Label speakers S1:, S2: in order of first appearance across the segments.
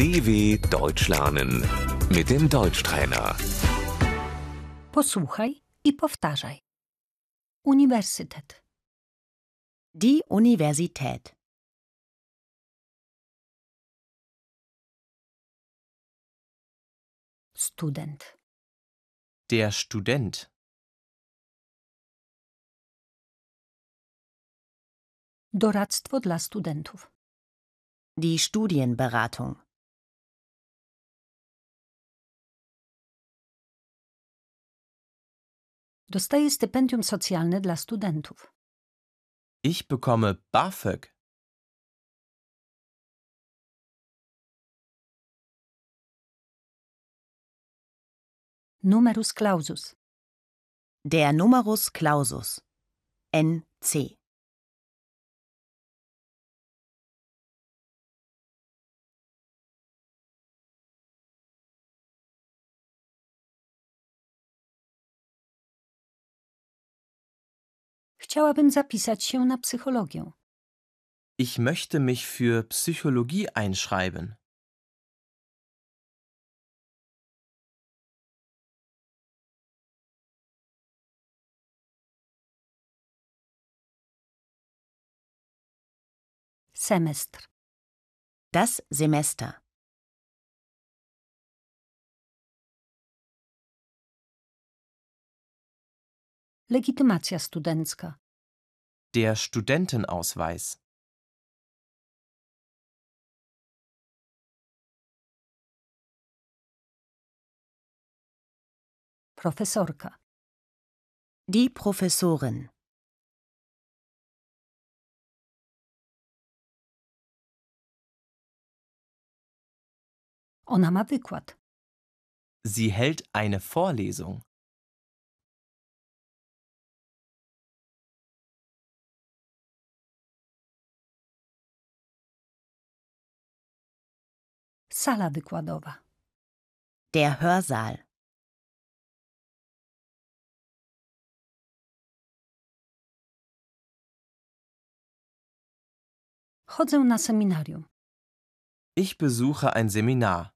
S1: DW Deutsch lernen mit dem Deutschtrainer.
S2: Posłuchaj i powtarzaj. Uniwersytet,
S3: Die Universität.
S2: student,
S4: Der Student.
S2: doradztwo dla studentów,
S3: Die Studienberatung.
S2: Dostaje stypendium socjalne dla studentów,
S4: Ich bekomme BAföG.
S2: numerus clausus,
S3: Der Numerus Clausus. NC.
S2: Chciałabym zapisać się na psychologię,
S4: Ich möchte mich für Psychologie einschreiben.
S2: semestr,
S3: Das Semester.
S2: Legitymacja studencka,
S4: Der Studentenausweis.
S2: profesorka,
S3: Die Professorin.
S2: ona ma wykład,
S4: Sie hält eine Vorlesung.
S2: Sala wykładowa,
S3: Der Hörsaal.
S2: chodzę na seminarium,
S4: Ich besuche ein Seminar.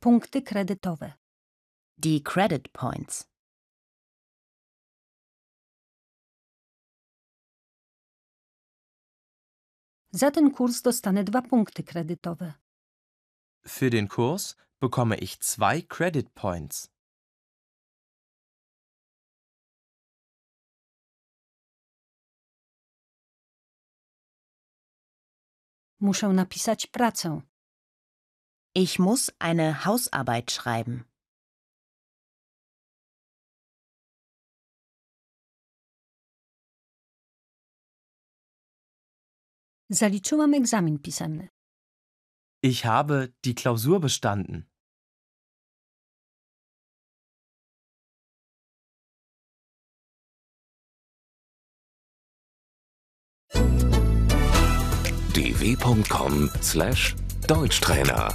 S2: punkty kredytowe,
S3: Die Credit Points.
S2: Za ten kurs dostanę dwa punkty kredytowe,
S4: Für den Kurs bekomme ich zwei Credit Points.
S2: muszę napisać pracę,
S3: Ich muss eine Hausarbeit schreiben.
S2: Zaliczyłam egzamin pisemny,
S4: Ich habe die Klausur bestanden.
S1: dw.com/deutschtrainer